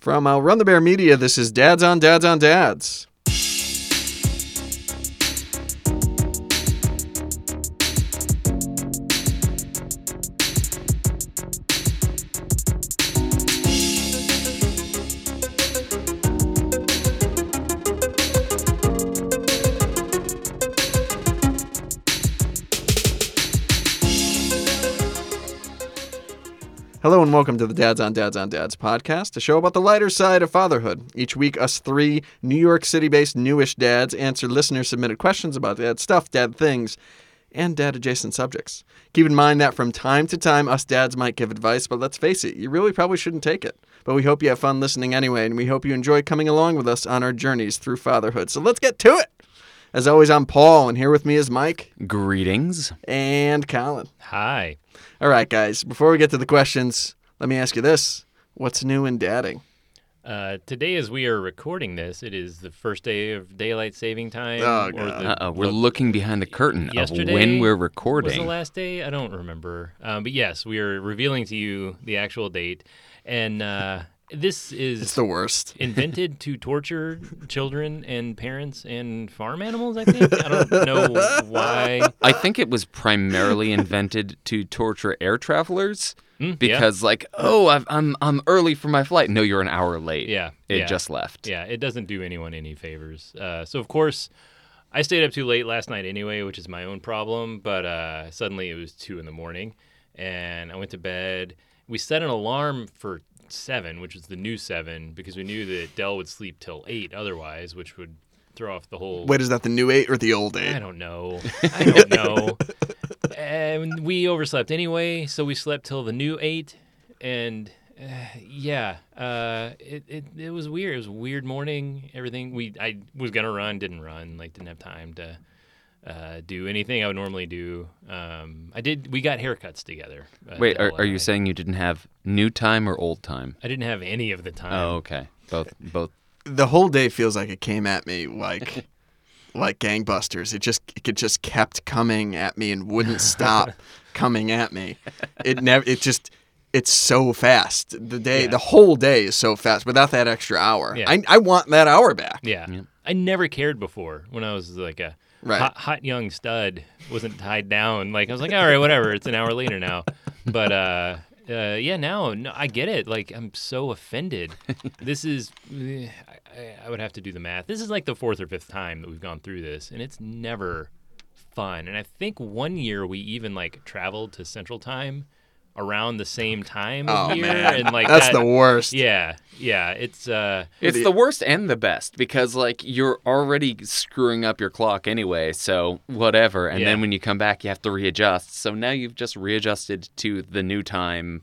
From I'll Run the Bear Media, this is Dads on Dads on Dads. Welcome to the Dads on Dads on Dads podcast, a show about the lighter side of fatherhood. Each week, us three New York City based newish dads answer listener submitted questions about dad stuff, dad things, and dad adjacent subjects. Keep in mind that from time to time, us dads might give advice, but let's face it, you really probably shouldn't take it. But we hope you have fun listening anyway, and we hope you enjoy coming along with us on our journeys through fatherhood. So let's get to it! As always, I'm Paul, and here with me is Mike Greetings. and Colin. Hi. All right, guys, before we get to the questions, let me ask you this What's new in dadding? Uh, today, as we are recording this, it is the first day of daylight saving time. Oh, or God. the- Uh-oh, we're what looking behind the curtain of when we're recording. was the last day. I don't remember, um, but yes, we are revealing to you the actual date, and uh, this It's is the worst. invented to torture children and parents and farm animals. I think I don't know why. I think it was primarily invented to torture air travelers Mm, yeah. because, like, oh, I've, I'm I'm early for my flight. No, you're an hour late. Yeah, it yeah. just left. Yeah, it doesn't do anyone any favors. Uh, so of course, I stayed up too late last night anyway, which is my own problem. But uh, suddenly it was two in the morning, and I went to bed. We set an alarm for seven, which was the new seven, because we knew that Dell would sleep till eight otherwise, which would throw off the whole. Wait, is that the new eight or the old eight? I don't know. I don't know. and we overslept anyway, so we slept till the new eight, and uh, yeah, uh, it, it it was weird. It was a weird morning. Everything we I was gonna run, didn't run. Like didn't have time to uh, do anything I would normally do. Um, I did. We got haircuts together. uh, Wait, are, are you saying you didn't have new time or old time? I didn't have any of the time? Oh, okay. Both both. The whole day feels like it came at me like like gangbusters. It just it just kept coming at me and wouldn't stop coming at me. It never it just it's so fast. The day Yeah. the whole day is so fast without that extra hour. Yeah. I I want that hour back. Yeah. Yeah. I never cared before when I was like a Right. hot, hot young stud, wasn't tied down. Like I was like, all right, whatever. It's an hour later now. But uh, uh, yeah, now no, I get it. Like I'm so offended. this is, eh, I, I would have to do the math. This is like the fourth or fifth time that we've gone through this, and it's never fun. And I think one year we even like traveled to Central Time around the same time of Oh year, man. and like That's that- the worst. Yeah, yeah. It's uh, It's the- the worst and the best because like you're already screwing up your clock anyway, so whatever. And then when you come back, you have to readjust. So now you've just readjusted to the new time.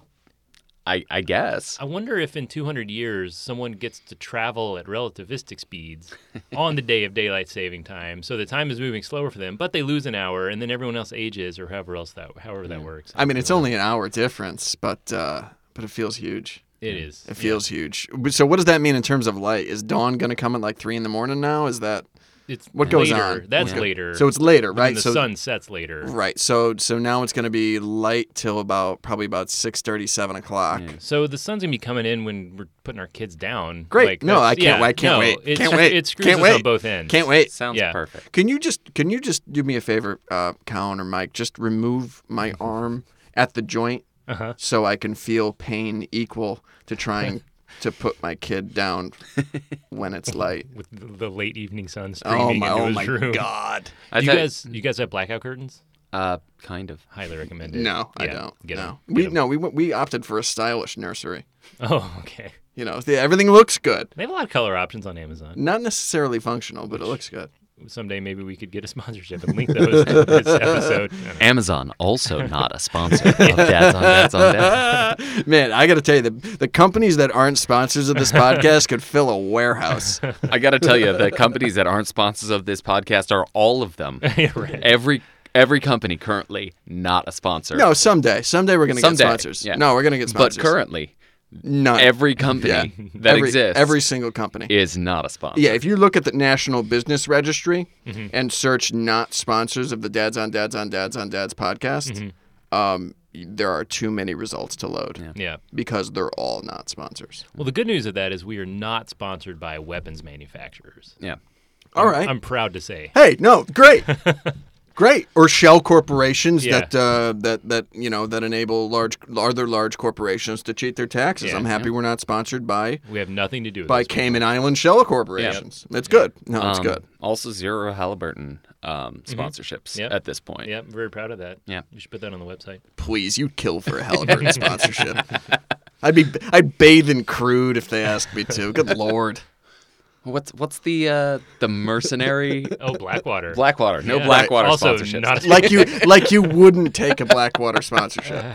I I guess. I wonder if in 200 years someone gets to travel at relativistic speeds on the day of daylight saving time, so the time is moving slower for them, but they lose an hour, and then everyone else ages, or however else that however that works. I mean, it's only an hour difference, but uh but it feels huge. it is. It feels huge. So what does that mean in terms of light? Is dawn going to come at like 3 in the morning now? Is that It's what goes later. on? That's Yeah. later. So it's later, But then right? The so sun sets later. Right. So so now it's going to be light till about probably about six thirty, seven o'clock. Yeah. So the sun's gonna be coming in when we're putting our kids down. Great. Like, No, I can't yeah, wait. I can't no, wait. It, Can't screw- wait. It screws Can't us wait. on both ends. Can't wait. Sounds Yeah. perfect. Can you just can you just do me a favor, uh, Colin or Mike? Just remove my arm at the joint Uh-huh. so I can feel pain equal to trying to put my kid down when it's light. With the, the late evening sun Oh streaming my! into Oh his my room. God! I you tell- guys, you guys have blackout curtains? uh kind of. Highly recommended. No, I Yeah, don't. Get 'em, no, get we 'em. no we went- we opted for a stylish nursery. Oh, okay. You know, the, everything looks good. They have a lot of color options on Amazon. Not necessarily functional, but it looks good. Someday maybe we could get a sponsorship and link those to this episode. Amazon also not a sponsor of Dads on Dads on Dads. Man, I got to tell you, the, the companies that aren't sponsors of this podcast could fill a warehouse. I got to tell you, the companies that aren't sponsors of this podcast are all of them. Yeah, right. Every every company currently not a sponsor. No, someday. Someday we're going to get sponsors. yeah. No, we're going to get sponsors. but sponsors. currently None. every company Yeah. that every, exists Every single company. is not a sponsor. Yeah, if you look at the National Business Registry Mm-hmm. and search not sponsors of the Dads on Dads on Dads on Dads podcast, Mm-hmm. um, there are too many results to load Yeah. Yeah. because they're all not sponsors. Well, the good news of that is we are not sponsored by weapons manufacturers. Yeah. All right. I'm proud to say. hey, no, great. Great, or shell corporations Yeah. that uh, that that you know that enable large other large corporations to cheat their taxes. Yeah. I'm happy we're not sponsored by We have nothing to do with by this. Cayman Island shell corporations. It's good. No, it's Um, good. Also, zero Halliburton um, sponsorships Yep. at this point. Yeah, very proud of that. Yeah. You should put that on the website. Please, you'd kill for a Halliburton sponsorship. I'd be I'd bathe in crude if they asked me to. Good lord. What's what's the uh, the mercenary Oh, Blackwater. Blackwater? No Yeah. Blackwater Also sponsorships. not- Like you like you wouldn't take a Blackwater sponsorship.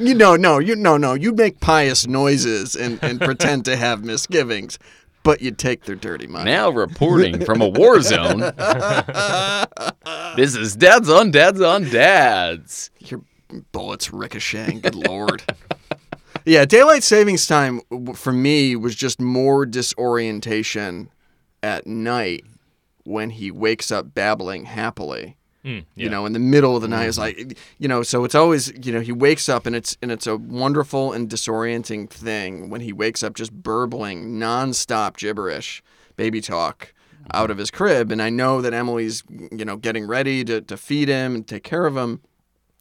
You know, no, you no no. You'd make pious noises and, and pretend to have misgivings, but you'd take their dirty money. Now reporting from a war zone. this is Dads on Dads on Dads. Your bullets ricocheting. Good lord. Yeah, daylight savings time for me was just more disorientation at night when he wakes up babbling happily. Mm, You know, in the middle of the night, it's like, you know, so it's always, you know, he wakes up and it's and it's a wonderful and disorienting thing when he wakes up just burbling nonstop gibberish, baby talk out of his crib, and I know that Emily's, you know, getting ready to to feed him and take care of him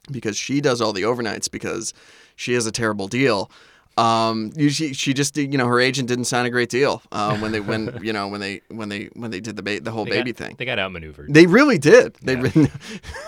because she does all the overnights because she has a terrible deal. Um, she she just you know her agent didn't sign a great deal uh, when they when you know when they when they when they did the ba- the whole They baby got, thing. They got outmaneuvered. They really did. They, Yeah. really,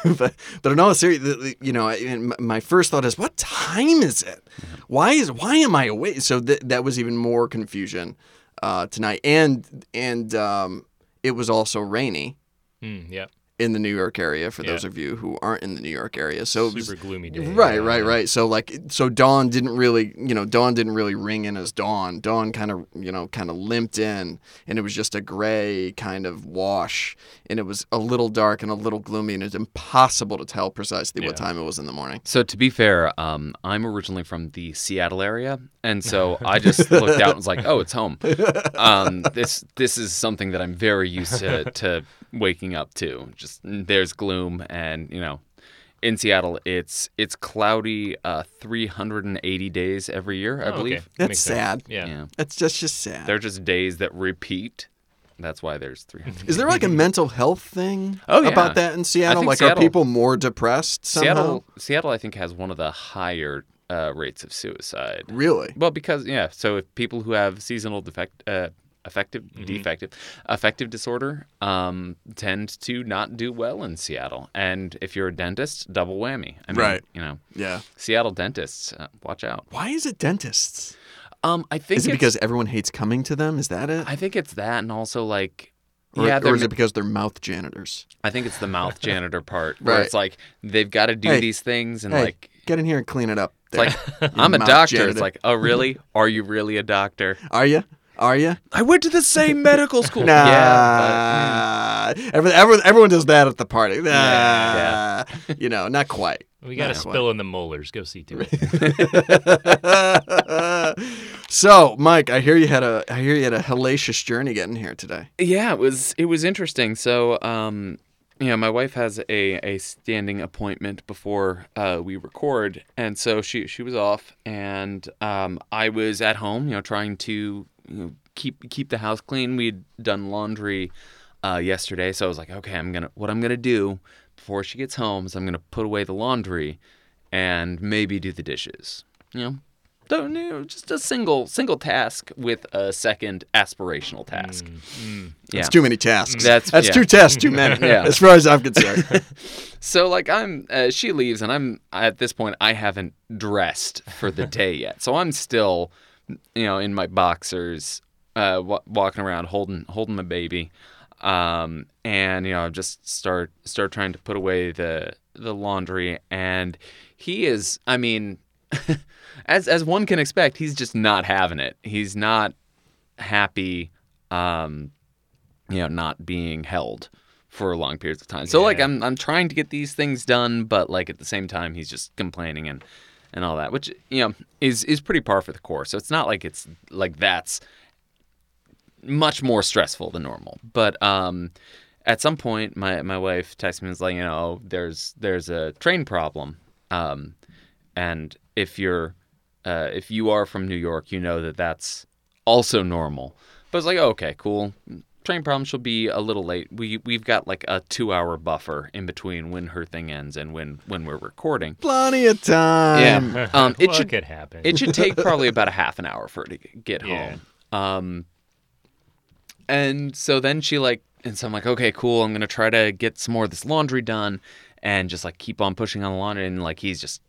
but but in all seriousness, you know, I- my first thought is, what time is it? Why is why am I awake? So th- that was even more confusion uh, tonight, and and um, it was also rainy Mm, yeah. In the New York area for those of you who aren't in the New York area. So it was- Super gloomy day. Right, Yeah, right, right. So like, so Dawn didn't really, you know, Dawn didn't really ring in as Dawn. Dawn kind of, you know, kind of limped in, and it was just a gray kind of wash, and it was a little dark and a little gloomy, and it's impossible to tell precisely what time it was in the morning. So to be fair, um, I'm originally from the Seattle area, and so I just looked out and was like, "Oh, it's home." Um, this this is something that I'm very used to to waking up to. Just mm, there's gloom, and you know, in Seattle, it's it's cloudy uh, 380 days every year, I Oh, believe. That That's makes sad. Yeah. Yeah, That's just just sad. they're just days that repeat. That's why there's 300. Is there like a mental health thing Oh, yeah. about that in Seattle? think Like, are people more depressed somehow? Seattle, Seattle, I think has one of the higher uh, rates of suicide. Really? Well, because yeah, so if people who have seasonal defect, uh, affective, defective, affective disorder, um, tend to not do well in Seattle. And if you're a dentist, double whammy. I mean, Right. You know, Yeah. Seattle dentists, uh, watch out. Why is it dentists? Um, I think Is it it's- because everyone hates coming to them? Is that it? I think it's that, and also like. Or, yeah, or is it because they're mouth janitors? I think it's the mouth janitor part where Right. it's like they've got to do Hey, these things and hey, like get in here and clean it up. it's like I'm a doctor. janitor. It's like, oh really? Are you really a doctor? Are you? Are you? I went to the same medical school. Nah. Yeah, Everyone, everyone, everyone does that at the party. Nah. Yeah, You know, not quite. We got Not to quite. spill in the molars. Go see to it. so, Mike, I hear you had a, I hear you had a hellacious journey getting here today. Yeah, it was it was interesting. So, um, you know, my wife has a, a standing appointment before uh, we record, and so she she was off, and um, I was at home, you know, trying to you know, keep keep the house clean. We'd done laundry uh, yesterday, so I was like, okay, I'm gonna what I'm gonna do before she gets home is I'm gonna put away the laundry and maybe do the dishes. You know. Don't you know, just a single single task with a second aspirational task. Yeah. It's too many tasks. That's- That's yeah. two tasks too many. Yeah. As far as I'm concerned. So like I'm, uh, she leaves, and I'm at this point I haven't dressed for the day yet. So I'm still, you know, in my boxers, uh, wa walking around holding holding my baby, um, and you know just start start trying to put away the the laundry, and he is, I mean, as as one can expect, he's just not having it. He's not happy. Um, you know, not being held for long periods of time. So like I'm I'm trying to get these things done, but like at the same time he's just complaining and and all that, which you know is is pretty par for the course. So it's not like it's like that's much more stressful than normal. But um at some point my my wife texted me and was like, you know, there's there's a train problem. Um and if you're uh, if you are from New York, you know that that's also normal. But it's like, okay, cool. Train problem. She'll be a little late. We we've got like a two hour buffer in between when her thing ends and when when we're recording. Plenty of time. Yeah. Um, it well, should it could happen. it should take probably about a half an hour for her to get Yeah. home. Um, and so then she like, and so I'm like, okay, cool. I'm gonna try to get some more of this laundry done, and just like keep on pushing on the laundry. And like he's just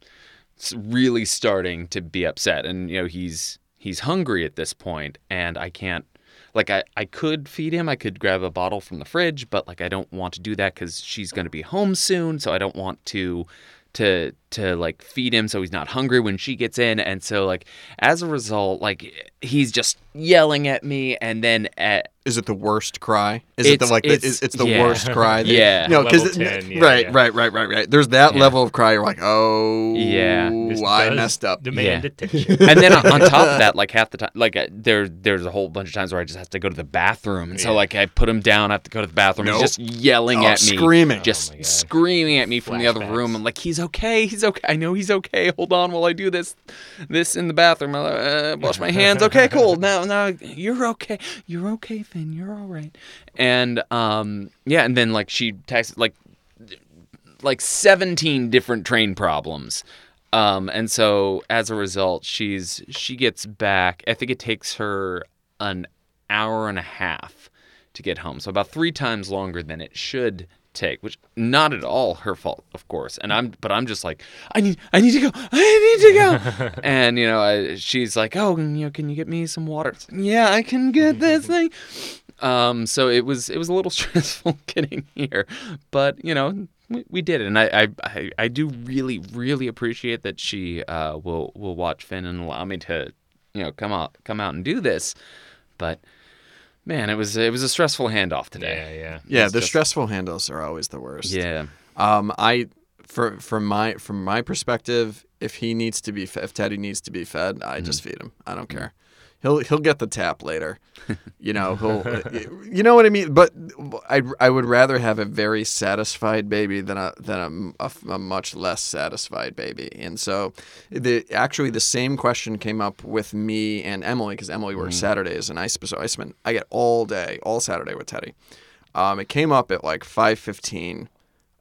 really starting to be upset, and you know he's he's hungry at this point, and I can't. Like I, I could feed him. I could grab a bottle from the fridge, but like I don't want to do that because she's gonna be home soon. So I don't want to to to like feed him so he's not hungry when she gets in and so like as a result like he's just yelling at me and then at Is it the worst cry? Is it the It's- like the, it's- it's, it's the yeah. worst cry? that- Yeah. you know, 'cause Level it- 10, yeah, right, yeah. right, right, right, right. There's that Yeah. level of cry. You're like, oh, Yeah. This I messed up. Demand Yeah. attention. and then on, on top of that like half the time like uh, there there's a whole bunch of times where I just have to go to the bathroom and so like I put him down I have to go to the bathroom Nope. he's just yelling Oh, at me screaming. just Oh screaming at me from the other room I'm like he's okay he's okay. I know he's okay. Hold on while I do this this in the bathroom. I'll, uh, wash my hands. Okay cool. Now now you're okay. You're okay Finn. You're all right. And um yeah and then like she texted like like 17 different train problems. Um and so as a result she's she gets back. I think it takes her an hour and a half to get home. So about three times longer than it should take which not at all her fault of course. And i'm but i'm just like i need i need to go i need to go. And you know I, she's like oh you know can you get me some water? Like, yeah i can get this thing. Um, so it was it was a little stressful getting here, but you know we, we did it, and I, I I I do really really appreciate that she uh, will will watch Finn and allow me to you know come out come out and do this, but man, it was it was a stressful handoff today. yeah, yeah. Yeah, the just- stressful handles are always the worst. Yeah, Um, I, for from my from my perspective, if he needs to be, fe- if Teddy needs to be fed, I just feed him. I don't care. He'll he'll get the tap later. You know he'll, you know what I mean. But I I would rather have a very satisfied baby than a than a, a, a much less satisfied baby. And so, the actually the same question came up with me and Emily because Emily works Saturdays and I so I spent I get all day all Saturday with Teddy. Um, it came up at like five fifteen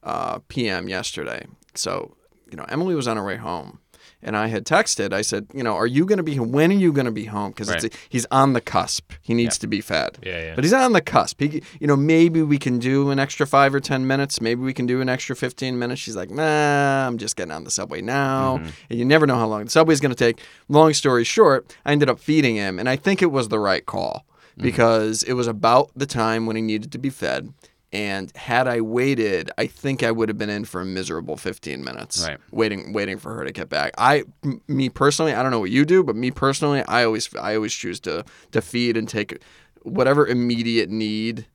uh, p.m. yesterday. So, you know, Emily was on her way home, and I had texted. I said, you know, are you going to be when are you going to be home? Because Right. he's on the cusp. He needs to be fed. Yeah, yeah. But he's on the cusp. He, you know, maybe we can do an extra five or ten minutes. Maybe we can do an extra fifteen minutes. She's like, nah, I'm just getting on the subway now. Mm-hmm. And you never know how long the subway's going to take. Long story short, I ended up feeding him, and I think it was the right call Mm-hmm. because it was about the time when he needed to be fed. And had I waited, I think I would have been in for a miserable 15 minutes, Right. waiting, waiting for her to get back. I, m- me personally, I don't know what you do, but me personally, I always, I always choose to to feed and take whatever immediate need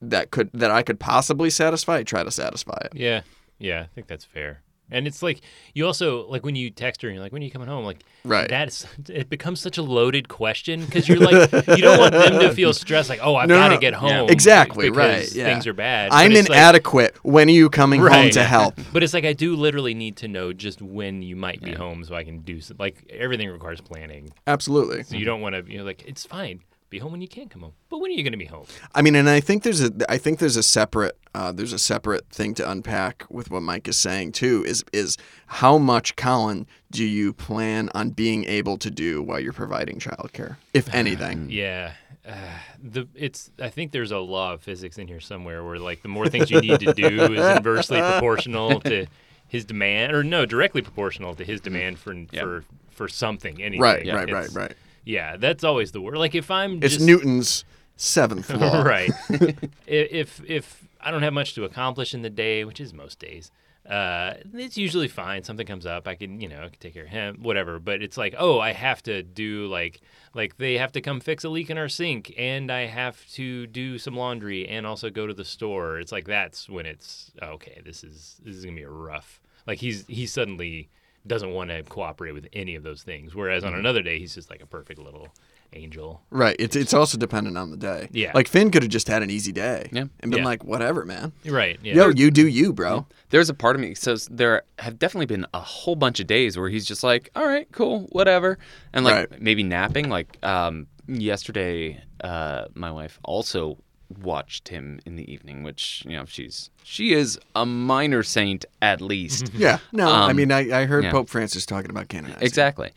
that could that I could possibly satisfy. I try to satisfy it. Yeah, yeah, I think that's fair. And it's like you also like when you text her and you're like, "When are you coming home?" Like, Right. That's it becomes such a loaded question because you're like, you don't want them to feel stressed. Like, oh, I've No, got to no. get home. Exactly, right, yeah. Things are bad. I'm it's like- inadequate. when are you coming home to help? But it's like I do literally need to know just when you might be Yeah. home so I can do some, like everything requires planning. Absolutely. So you don't want to you know like it's fine. Be home when you can come home. But when are you going to be home? I mean, and I think there's a I think there's a separate uh, there's a separate thing to unpack with what Mike is saying too. Is is how much Colin do you plan on being able to do while you're providing childcare, if anything? Yeah. Uh, the it's I think there's a law of physics in here somewhere where like the more things you need to do is inversely proportional to his demand or no directly proportional to his demand for for for something anything. Right, Yeah, right, right, right. Yeah, that's always the word. Like if I'm It's just, Newton's seventh law. right. If if I don't have much to accomplish in the day, which is most days, uh, it's usually fine. Something comes up, I can you know I can take care of him, whatever. But it's like, oh, I have to do like like they have to come fix a leak in our sink, and I have to do some laundry, and also go to the store. It's like that's when it's okay. This is this is gonna be a rough. Like he's he's suddenly doesn't want to cooperate with any of those things. Whereas on another day, he's just like a perfect little angel. Right. It's it's also dependent on the day. Yeah. Like Finn could have just had an easy day. Yeah. And been Yeah. like, whatever, man. Right. Yeah. Yo, you do you, bro. There's a part of me says there have definitely been a whole bunch of days where he's just like, all right, cool, whatever, and like Right. maybe napping. Like um, yesterday, uh, my wife also watched him in the evening, which you know she's she is a minor saint at least. Yeah. No, I Um, mean, I, I heard yeah. Pope Francis talking about canonizing. exactly.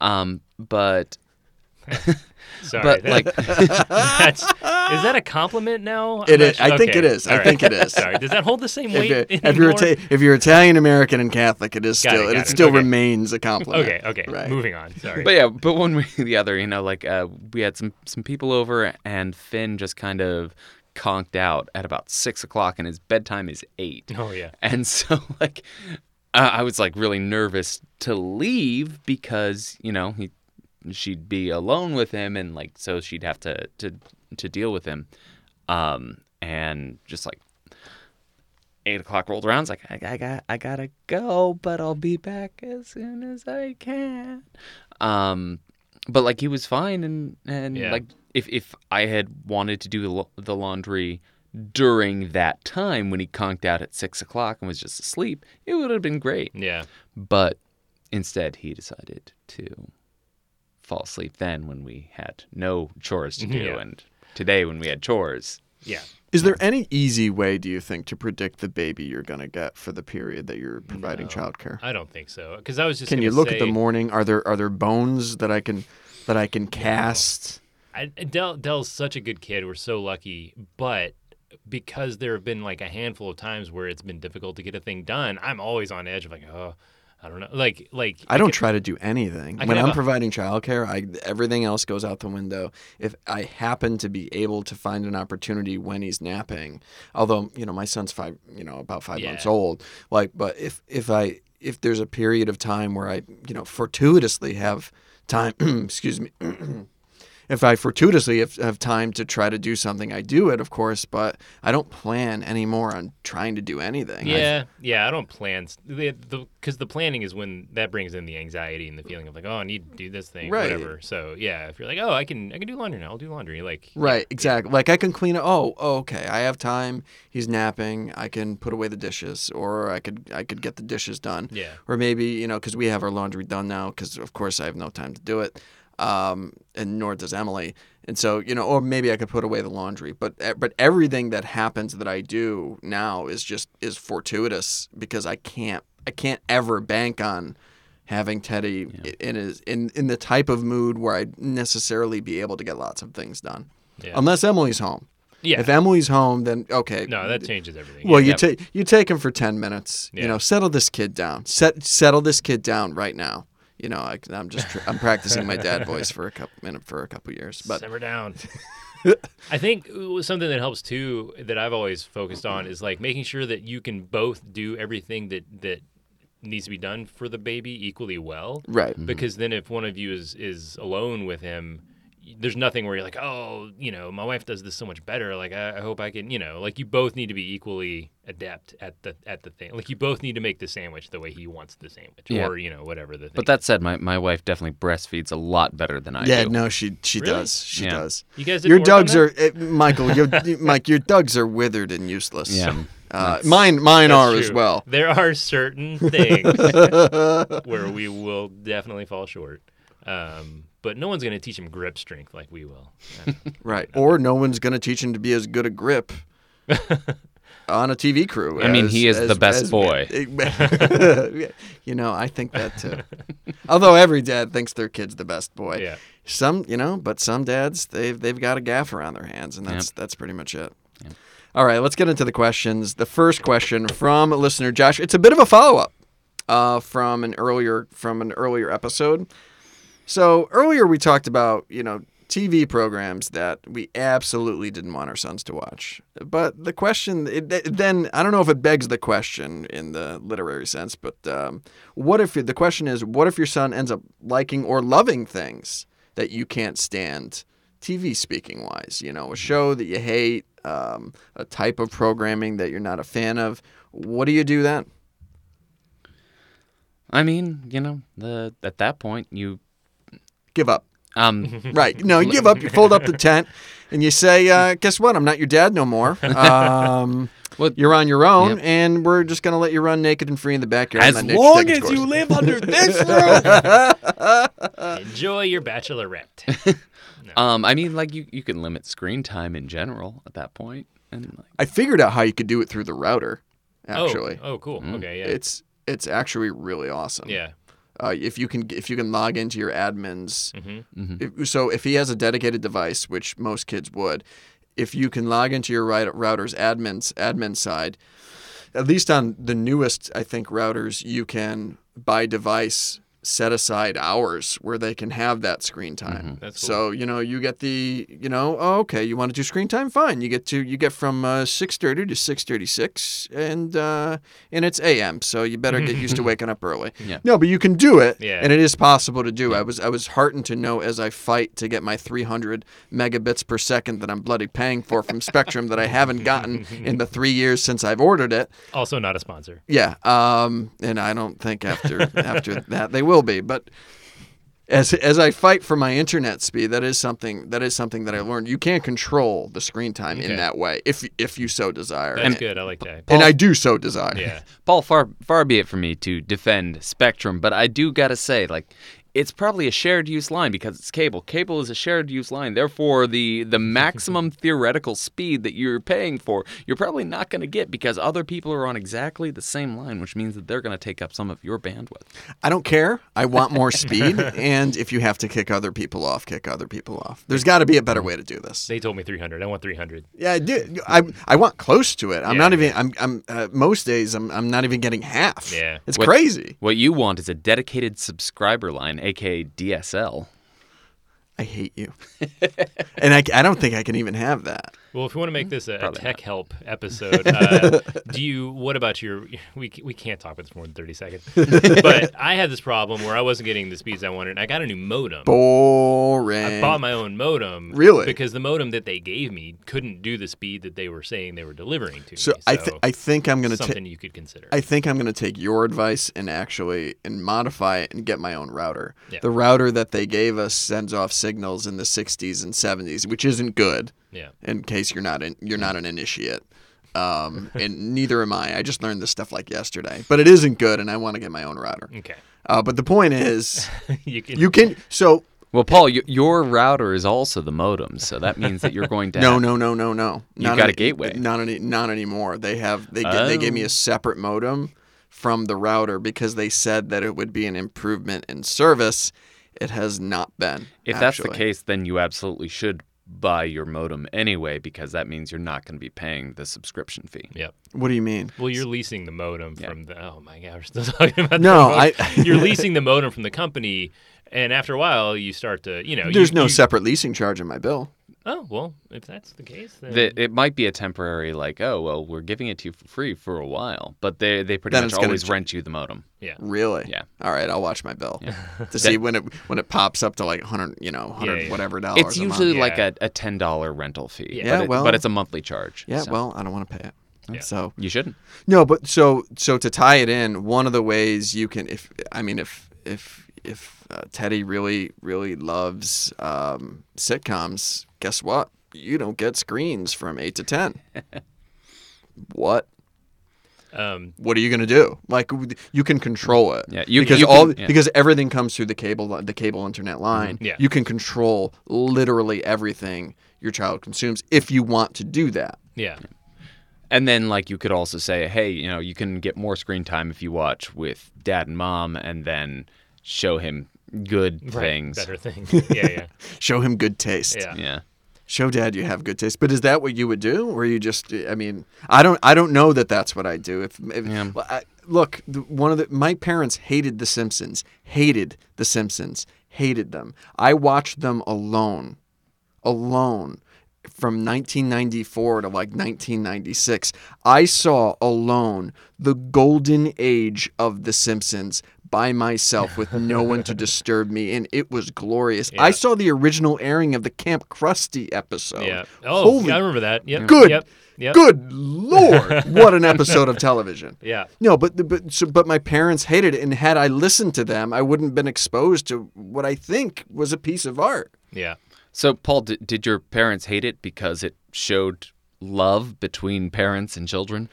Um, but Sorry. but that- like that's is that a compliment now? It I'm not is. sure- I think okay. it is. I All right. think it is. Sorry. Does that hold the same weight? If, it- if you're anymore? Ita- if you're Italian American and Catholic, it is Got it, still got it, it. still Okay. remains a compliment. Okay. Okay. Right. Moving on. Sorry. But yeah, but one way or the other, you know, like uh, we had some some people over, and Finn just kind of conked out at about six o'clock, and his bedtime is eight. oh yeah. And so, like, uh, I was like really nervous to leave because you know he she'd be alone with him, and like so she'd have to to to deal with him, um, and just like eight o'clock rolled around. It's like I, I got I gotta go, but I'll be back as soon as I can. Um, but like he was fine, and and Yeah. like if if I had wanted to do the, the laundry during that time when he conked out at six o'clock and was just asleep, it would have been great. Yeah. But instead, he decided to fall asleep then when we had no chores to do, Yeah. and today when we had chores. Yeah. Is there any easy way, do you think, to predict the baby you're going to get for the period that you're providing No. childcare? I don't think so. Because I was just. Can you gonna look at the morning? Are there are there bones that I can that I can cast? I, Dell Dell's such a good kid. We're so lucky, but because there have been like a handful of times where it's been difficult to get a thing done, I'm always on edge of like, oh, I don't know, like like I don't could- try to do anything. When I'm a- providing childcare, I everything else goes out the window. If I happen to be able to find an opportunity when he's napping, although you know my son's five, you know about five Yeah. months old, like, but if if I if there's a period of time where I you know fortuitously have time, excuse me. If I fortuitously have, have time to try to do something, I do it, of course, but I don't plan anymore on trying to do anything. Yeah, yeah, I don't plan because the, 'cause the planning is when that brings in the anxiety and the feeling of like, oh, I need to do this thing, Right. whatever. So yeah, if you're like, oh, I can, I can do laundry now. I'll do laundry. Like, Right, exactly. Like I can clean it. Oh, oh, okay. I have time. He's napping. I can put away the dishes, or I could I could get the dishes done. yeah, Or maybe you know because we have our laundry done now because of course I have no time to do it, um, and nor does Emily. And so you know, or maybe I could put away the laundry. But e, but everything that happens that I do now is just is fortuitous because I can't I can't ever bank on having Teddy i in his in in the type of mood where I'd necessarily be able to get lots of things done. yeah, Unless Emily's home. yeah. If Emily's home, then okay. no, that changes everything. Well, yeah. you take you take him for ten minutes. You know, settle this kid down. Set settle this kid down right now. You know, I, I'm just tr- I'm practicing my dad voice for a couple minute for a couple years, but simmer down. I think uh, something that helps too that I've always focused on is like making sure that you can both do everything that that needs to be done for the baby equally well. right. Because then if one of you is is alone with him, y- there's nothing where you're like, oh, you know, my wife does this so much better. Like I, I hope I can, you know, like you both need to be equally adept at the at the thing. Like you both need to make the sandwich the way he wants the sandwich, Yeah. or you know, whatever the thing. But that said, my, my wife definitely breastfeeds a lot better than I Yeah, do. Yeah, no, she she Really? does. She Yeah. does. you guys Your work on dogs are eh, Michael. Your Mike. Your dogs are withered and useless. Yeah. Uh, mine mine That's are as well. There are certain things where we will definitely fall short. Um, but no one's going to teach him grip strength like we will. Right. Or no one's going to teach him to be as good a grip on a TV crew. I mean, he is the best as- boy. you know, I think that too. Although every dad thinks their kid's the best boy. yeah. Some, you know, but some dads they've they've got a gaff around their hands, and that's that's pretty much it. All right, let's get into the questions. The first question from listener Josh. It's a bit of a follow up uh, from an earlier from an earlier episode. So earlier we talked about you know TV programs that we absolutely didn't want our sons to watch. But the question it, it- then I don't know if it begs the question in the literary sense, but um, what if the question is what if your son ends up liking or loving things that you can't stand? TV speaking wise, you know, a show that you hate, um, a type of programming that you're not a fan of. What do you do then? I mean, you know, the at that point you Give up. um Right. No, you give up. You fold up the tent, and you say, uh, "Guess what? I'm not your dad no more. Um, Well, you're on your own, Yep. and we're just gonna let you run naked and free in the backyard." as and long as scores." you live under this roof. Enjoy your bachelorette. um, I mean, like you you can limit screen time in general at that point. point, and like, I figured out how you could do it through the router. Actually, Oh, oh, cool. Okay, yeah. it's it's actually really awesome. yeah. Uh, if you can if you can log into your admins. hmm If, so if he has a dedicated device, which most kids would, if you can log into your router's admins admin side, at least on the newest I think routers, you can by device set aside hours where they can have that screen time. That's cool. So you know you get the you know oh, okay you want to do screen time fine you get to you get from uh, six thirty to six thirty six and uh, and it's a.m. so you better get used to waking up early. Yeah. No, but you can do it, Yeah. and it is possible to do. I was I was heartened to know as I fight to get my three hundred megabits per second that I'm bloody paying for from Spectrum that I haven't gotten in the three years since I've ordered it. Also, not a sponsor. Yeah, um, and I don't think after after that they will be. But as as I fight for my internet speed, that is something that is something that I learned. You can't control the screen time Okay. in that way if if you so desire, That's and, good. I like that. and I do so desire. Yeah. Paul, far far be it from me to defend Spectrum, but I do gotta say, like, it's probably a shared use line because it's cable. Cable is a shared use line. Therefore, the the maximum theoretical speed that you're paying for, you're probably not going to get because other people are on exactly the same line, which means that they're going to take up some of your bandwidth. I don't care. I want more speed, and if you have to kick other people off, kick other people off. There's got to be a better way to do this. They told me 300. I want 300. Yeah, I do. I I want close to it. I'm Yeah, not even. I'm. I'm. Uh, most days, I'm. I'm not even getting half. Yeah. it's What- crazy. What you want is a dedicated subscriber line, aka DSL. I hate you, and I. I don't think I can even have that. Well, if you want to make this a, a Probably tech help episode, uh, do you? What about your? We, we can't talk about this more than 30 seconds. but I had this problem where I wasn't getting the speeds I wanted. and I got a new modem. Boring. I bought my own modem. Really? Because the modem that they gave me couldn't do the speed that they were saying they were delivering to so me. I. Th- I think I'm gonna take. something you could consider. I think I'm going to take your advice and actually and modify it and get my own router. Yeah. The router that they gave us sends off signals in the 60s and 70s, which isn't good. Yeah. In case you're not in, you're not an initiate, um, and neither am I. I just learned this stuff like yesterday, but it isn't good, and I want to get my own router. Okay. Uh, but the point is, you can. you can. So Well, Paul, y- your router is also the modem, so that means that you're going to no, have- no, no, no, no. You've Not got a gateway. Not any, not anymore. They have. They ga- they gave me Oh. a separate modem from the router because they said that it would be an improvement in service. It has not been. If that's the case, then you absolutely should buy your modem anyway, because that means you're not going to be paying the subscription fee. Yep. What do you mean? Well, you're leasing the modem Yeah. from the. Oh my God, we're still talking about. No, I- you're leasing the modem from the company, and after a while, you start to, you know, There's you, no you- separate leasing charge in my bill. Oh well, if that's the case, then The, it might be a temporary, like, oh, well, we're giving it to you for free for a while, but they they pretty Then much it's gonna always ch- rent you the modem. yeah. Really? Yeah. All right, I'll watch my bill to see when it when it pops up to like 100, you know, 100 yeah. whatever dollars. It's a month. usually Yeah. like a, a ten dollar rental fee. Yeah. but Yeah, it- well- but it's a monthly charge. Yeah, so well, I don't want to pay it. Yeah. So you shouldn't. no, but so so to tie it in, one of the ways you can, if I mean, if if if uh, Teddy really really loves um, sitcoms, guess what? You don't get screens from eight to ten. what? Um, What are you gonna do? Like you can control it. Yeah, you- because you all can- yeah. because everything comes through the cable the cable internet line. Yeah. You can control literally everything your child consumes if you want to do that. yeah. And then, like, you could also say, hey, you know, you can get more screen time if you watch with dad and mom, and then show him good Right, things. Better things. Yeah, yeah, Show him good taste. yeah. Yeah. Show dad you have good taste. But is that what you would do, or you just? I mean, I don't. I don't know that that's what I do. If, if Yeah. I, look, one of the my parents hated The Simpsons. Hated The Simpsons. Hated them. I watched them alone, alone. From 1994 to like 1996, I saw alone the golden age of The Simpsons by myself with no one to disturb me, and it was glorious. Yeah. I saw the original airing of the Camp Krusty episode. yeah. Oh, Holy I remember that. Yep. good- Yep. Yep. Good lord, what an episode of television! Yeah. No, but but so, but my parents hated it, and had I listened to them, I wouldn't have been exposed to what I think was a piece of art. Yeah. So, Paul, did, did your parents hate it because it showed love between parents and children?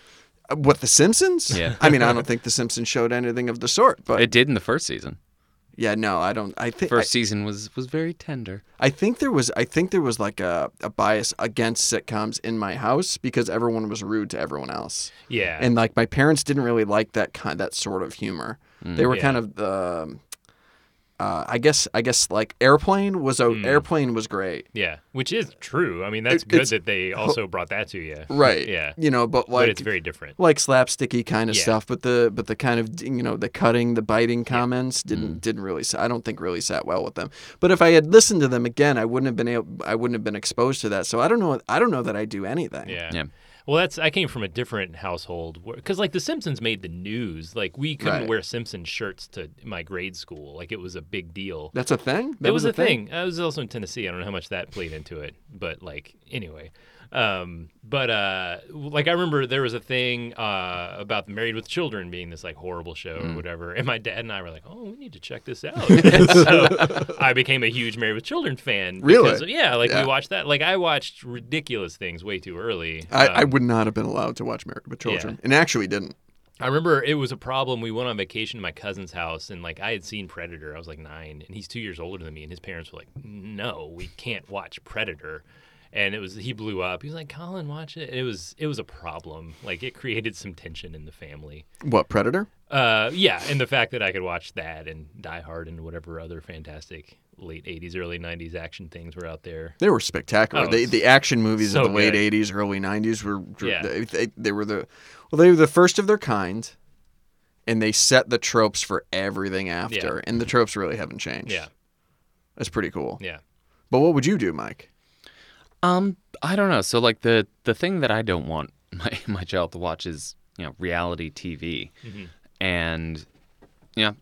What The Simpsons? Yeah. I mean, I don't think The Simpsons showed anything of the sort, but It did in the first season. yeah, no, I don't. I think First season was was very tender. I think there was I think there was like a, a bias against sitcoms in my house because everyone was rude to everyone else. Yeah. And like my parents didn't really like that kind that sort of humor. they were Yeah. kind of um uh, I guess I guess like airplane was a airplane was great. yeah. Which is true. I mean, that's It- good that they also brought that to you. Right. Yeah. You know, but but like it's very different. like slapsticky kind of Yeah. stuff, but the but the kind of you know the cutting, the biting comments didn't didn't really I don't think really sat well with them. But if I had listened to them again, I wouldn't have been able I wouldn't have been exposed to that. So I don't know I don't know that I do anything. Yeah. Yeah. Well, that's I came from a different household because like The Simpsons made the news. Like we couldn't Right. wear Simpsons shirts to my grade school. Like it was a big deal. That's a thing. That it was, a thing. I was also in Tennessee. I don't know how much that played into it, but like anyway. Um, but uh, like I remember there was a thing uh, about Married with Children being this like horrible show Mm. or whatever, and my dad and I were like, "Oh, we need to check this out." So I became a huge Married with Children fan. Really? because- yeah, like Yeah. we watched that. Like I watched ridiculous things way too early. I, I Um, would not have been allowed to watch Married with Children, and actually didn't. I remember it was a problem. We went on vacation to my cousin's house, and like I had seen Predator. I was like nine, and he's two years older than me. And his parents were like, "No, we can't watch Predator." And it was he blew up. He was like, "Colin, watch it." And it was it was a problem. Like it created some tension in the family. What Predator? Uh, yeah, and the fact that I could watch that and Die Hard and whatever other fantastic late '80s, early '90s action things were out there. They were spectacular. Oh, they, the action movies so of the late good. '80s, early '90s were Yeah. they, they, they were the well, they were the first of their kind, and they set the tropes for everything after. And the tropes really haven't changed. Yeah, that's pretty cool. yeah. But what would you do, Mike? Um, I don't know. So like the the thing that I don't want my my child to watch is you know reality TV, and you know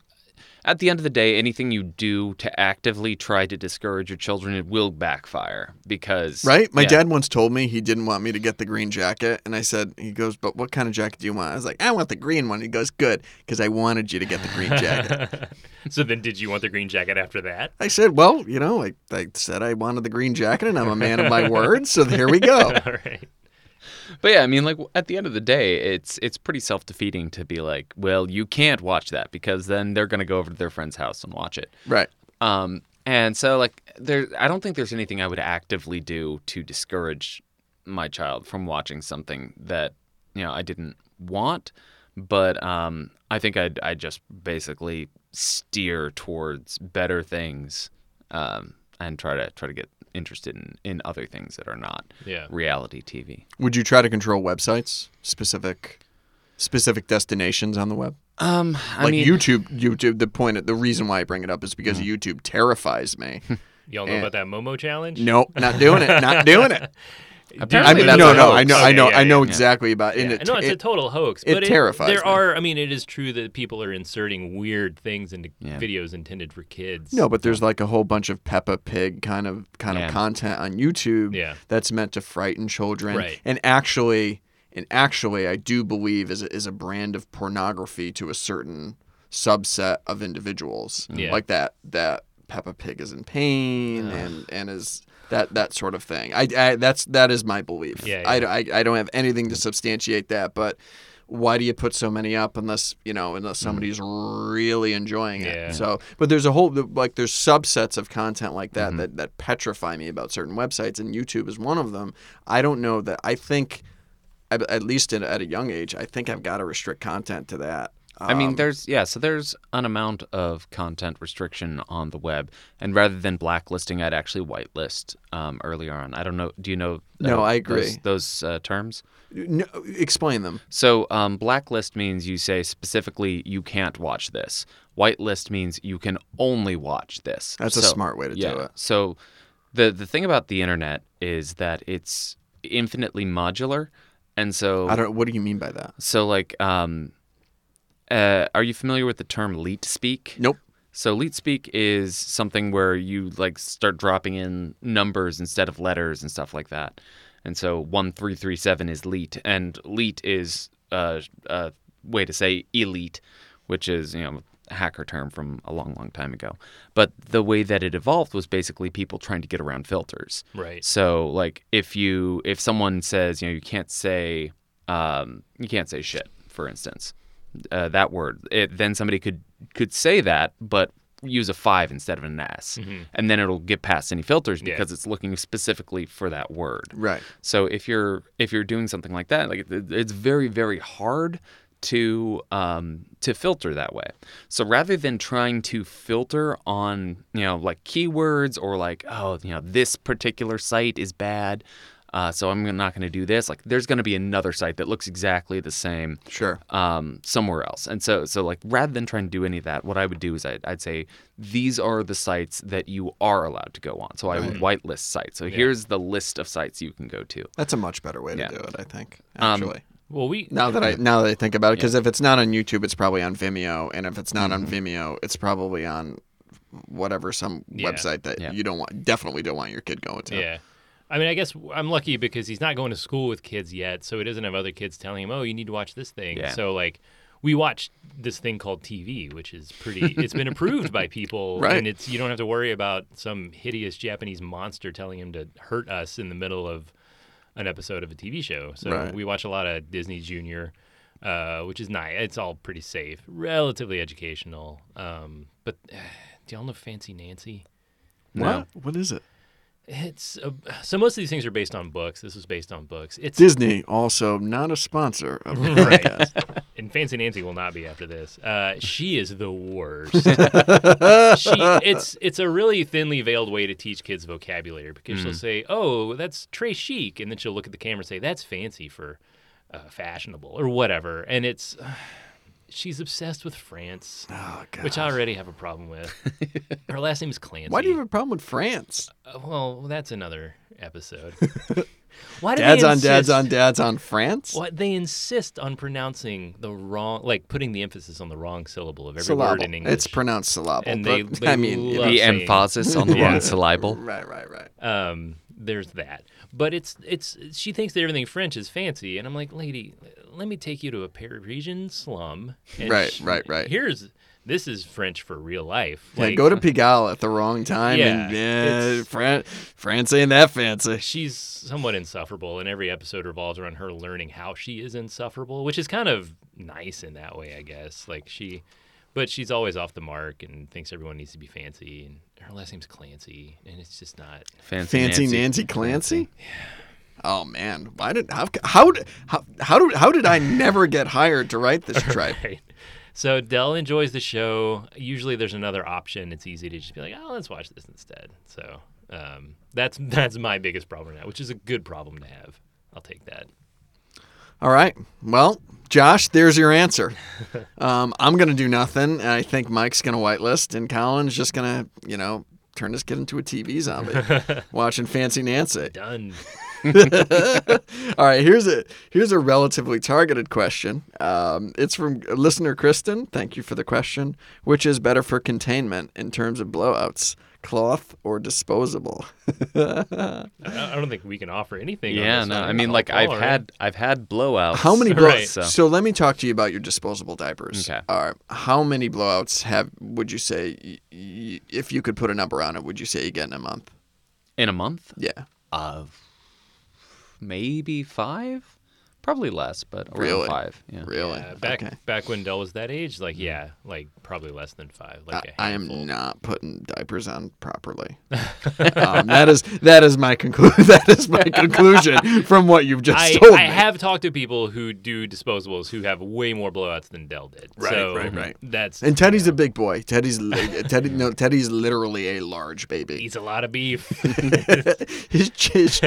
at the end of the day, anything you do to actively try to discourage your children, it will backfire because Right? My yeah. dad once told me he didn't want me to get the green jacket, and I said, he goes, but what kind of jacket do you want? I was like, I want the green one. He goes, good, because I wanted you to get the green jacket. so then, did you want the green jacket after that? I said, well, you know, I, I said I wanted the green jacket, and I'm a man of my word, so here we go. All right. But yeah, I mean, like at the end of the day, it's it's pretty self defeating to be like, well, you can't watch that because then they're gonna go over to their friend's house and watch it. Right. Um, and so like there, I don't think there's anything I would actively do to discourage my child from watching something that you know I didn't want. But um, I think I'd I just basically steer towards better things um, and try to try to get interested in, in other things that are not Yeah. reality TV. Would you try to control websites, specific specific destinations on the web? Um, I like mean, YouTube, YouTube. The point, the reason why I bring it up is because YouTube terrifies me. Y'all know Eh. about that Momo challenge? nope, not doing it. Not doing it. I mean, that's no, a no, hoax. I know, I know, yeah, I know yeah. exactly about it. Yeah, And it, no, it's a total hoax. it but terrifies There me. are, I mean, it is true that people are inserting weird things into Yeah. videos intended for kids. no, but there's like a whole bunch of Peppa Pig kind of kind Yeah. of content on YouTube Yeah. that's meant to frighten children. Right. And actually, and actually, I do believe is a, is a brand of pornography to a certain subset of individuals. Yeah. Like that that Peppa Pig is in pain and and is that that sort of thing. I, I that's that is my belief. Yeah, I, yeah. I I don't have anything to substantiate that, but why do you put so many up unless you know unless mm. somebody's really enjoying it? Yeah. So, but there's a whole like there's subsets of content like that mm-hmm. that that petrify me about certain websites, and YouTube is one of them. I don't know that. I think at at least in, at a young age, I think I've got to restrict content to that. I mean, Um, there's yeah, so there's an amount of content restriction on the web, and rather than blacklisting, I'd actually whitelist um, earlier on. I don't know. Do you know? No, uh, I agree. Those, those uh, terms. no, explain them. So um, blacklist means you say specifically you can't watch this. Whitelist means you can only watch this. That's a smart way to yeah. do it. So the the thing about the internet is that it's infinitely modular, and so I don't. What do you mean by that? so like um uh, are you familiar with the term leet speak? Nope. So leet speak is something where you like start dropping in numbers instead of letters and stuff like that. And so one three three seven is leet, and leet is uh, a way to say elite, which is you know a hacker term from a long, long time ago. But the way that it evolved was basically people trying to get around filters. Right. So like if you if someone says you know you can't say um, you can't say shit for instance uh, that word it, then somebody could could say that but use a five instead of an S and then it'll get past any filters Yeah. because it's looking specifically for that word. Right. So if you're if you're doing something like that, like it- it's very very hard to um, to filter that way. So rather than trying to filter on you know like keywords or like oh you know this particular site is bad, uh, so I'm not going to do this. Like there's going to be another site that looks exactly the same Sure. um, somewhere else. And so, so like rather than trying to do any of that, what I would do is I'd, I'd say these are the sites that you are allowed to go on. So I would whitelist sites. So here's the list of sites you can go to. That's a much better way to Yeah. do it, I think. Um, Actually. Well, we now that I now that I think about it, because if it's not on YouTube, it's probably on Vimeo, and if it's not on Vimeo, it's probably on whatever some Yeah. website that Yeah. you don't want, definitely don't want your kid going to. Yeah. I mean, I guess I'm lucky because he's not going to school with kids yet, so he doesn't have other kids telling him, "Oh, you need to watch this thing." Yeah. So like, we watch this thing called TV, which is pretty. It's been approved by people, Right. and it's you don't have to worry about some hideous Japanese monster telling him to hurt us in the middle of an episode of a TV show. So Right. we watch a lot of Disney Junior, uh, which is nice. It's all pretty safe, relatively educational. Um, but do y'all know Fancy Nancy? What? What is it? It's uh, so most of these things are based on books. This is based on books. It's Disney also not a sponsor of the podcast. and Fancy Nancy will not be after this. Uh, she is the worst. she, it's it's a really thinly veiled way to teach kids vocabulary because she'll say, "Oh, that's très chic," and then she'll look at the camera and say, "That's fancy for uh, fashionable or whatever." And it's she's obsessed with France, Oh which I already have a problem with. Her last name is Clancy. Why do you have a problem with France? Uh, well, that's another episode. Why do Dads on dads on dads on France. What they insist on pronouncing the wrong, like putting the emphasis on the wrong syllable of every Syllable. word in English. It's pronounced syllable. And but, they- I mean, you know, love The emphasis on the wrong syllable. right, right, right. um, there's that. But it's it's she thinks that everything French is fancy, and I'm like, lady, let me take you to a Parisian slum. And Right, sh- right, right. Here's this is French for real life. Yeah, Like, go to Pigalle at the wrong time, and Yeah, yeah, it's- Fran- France ain't that fancy. she's somewhat insufferable, and every episode revolves around her learning how she is insufferable, which is kind of nice in that way, I guess. Like she, but she's always off the mark and thinks everyone needs to be fancy. And her last name's Clancy, and it's just not. Fancy, Fancy Nancy, Clancy. Yeah. Oh man, why did how how did- how how did how did I never get hired to write this tripe? Right. So Dell enjoys the show. Usually, there's another option. It's easy to just be like, "Oh, let's watch this instead." So um, that's that's my biggest problem now, which is a good problem to have. I'll take that. All right, well, Josh, there's your answer. Um, I'm gonna do nothing, and I think Mike's gonna whitelist, and Colin's just gonna you know turn this kid into a TV zombie watching Fancy Nancy. Done. All right, here's a here's a relatively targeted question. Um, it's from listener Kristen. Thank you for the question. Which is better for containment in terms of blowouts, cloth or disposable? I I don't think we can offer anything. on Yeah, this no, one. I mean, like I've all right. had I've had blowouts. How many blowouts? Right. So. So let me talk to you about your disposable diapers. Okay. All right. How many blowouts have would you say y- y- if you could put a number on it? Would you say you get in a month? in a month, Yeah. uh, maybe five, probably less, but around Really? five. Yeah. Really? Yeah, back okay. back when Dell was that age, like yeah, like probably less than five. Like a I, I handful. am not putting diapers on properly. um, that is that is my conclusion. That is my conclusion from what you've just I, told I me. I have talked to people who do disposables who have way more blowouts than Dell did. Right, so right, right. That's and Teddy's you a big boy. Teddy's li- Teddy. No, Teddy's literally a large baby. eats a lot of beef. his, his,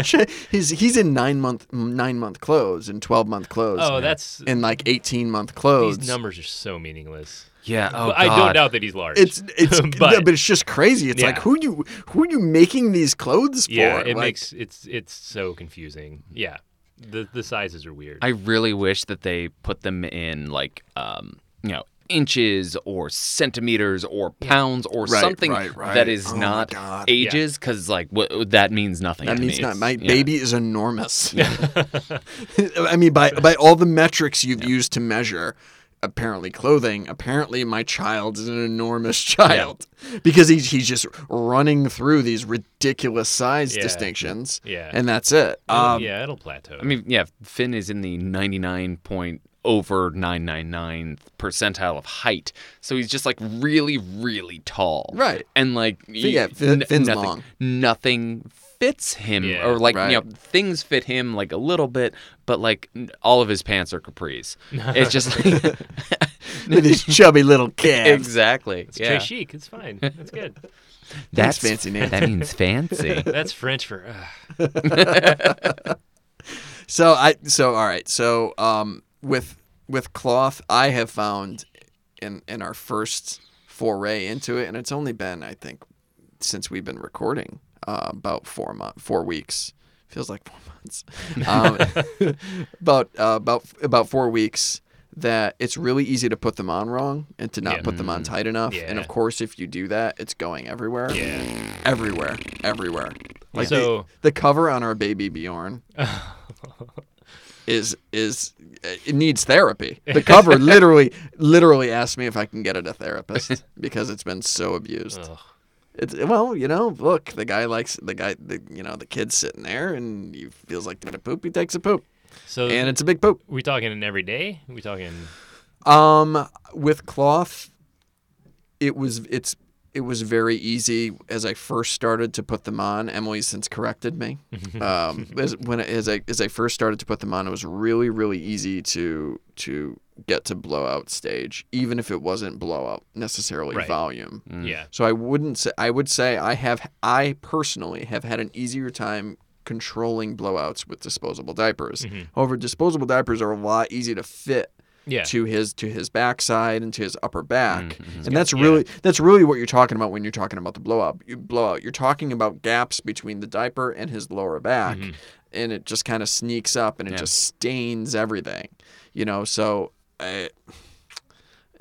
his he's in nine month nine month clothes and twelve month clothes. oh, that's and like eighteen month clothes. these numbers are so meaningless. Yeah. Oh, but I don't God. doubt that he's large. It's it's But- but, it's just crazy. It's like Yeah. who you who are you making these clothes for? yeah, it Like, makes it's it's so confusing. Yeah, the the sizes are weird. I really wish that they put them in like um, you know inches or centimeters or pounds or Right, something right, right. that is Oh my not God. ages because like what that means nothing That to means me. not. My Yeah. baby is enormous. I mean, by by all the metrics you've used to measure, apparently clothing. Apparently, my child is an enormous child because he's he's just running through these ridiculous size Yeah. distinctions. Yeah. and that's it. Um, yeah, it'll plateau. I mean, yeah, Finn is in the 99 point over 999 percentile of height. So he's just like really, really tall. Right. And like, yeah, y- Finn- n- Finn's nothing, long. nothing fits him. Yeah. Or like, Right. you know, things fit him like a little bit, but like all of his pants are capris. It's just like, with his chubby little calves. exactly. it's yeah. très chic. It's fine. That's good. That's fancy name. That means fancy. That's French for. Uh, So I so all right. So um with with cloth, I have found in in our first foray into it, and it's only been I think since we've been recording uh, about four month four weeks. Feels like four months. Um, about uh, about about four weeks. That it's really easy to put them on wrong and to not Yeah. put them on tight enough. And of course, if you do that, it's going everywhere. yeah. Everywhere. Everywhere. Like So- the, the cover on our baby Bjorn is is it needs therapy. The cover literally literally asked me if I can get it a therapist because it's been so abused. Ugh. It's well, you know, look, the guy likes the guy the you know, the kid's sitting there and he feels like taking a poop, he takes a poop. So And it's a big poop. we talking in every day? we talking? Um, with cloth, it was it's it was very easy as I first started to put them on. Emily's since corrected me. Um, as, when as I as I first started to put them on, it was really really easy to to get to blowout stage, even if it wasn't blowout necessarily Right. volume. Yeah. So I wouldn't say I would say I have I personally have had an easier time controlling blowouts with disposable diapers. However, disposable diapers are a lot easier to fit Yeah. to his to his backside and to his upper back. Mm-hmm. And that's Yeah. really that's really what you're talking about when you're talking about the blowout. You blowout. You're talking about gaps between the diaper and his lower back. And it just kind of sneaks up and it Yeah. just stains everything. You know, so I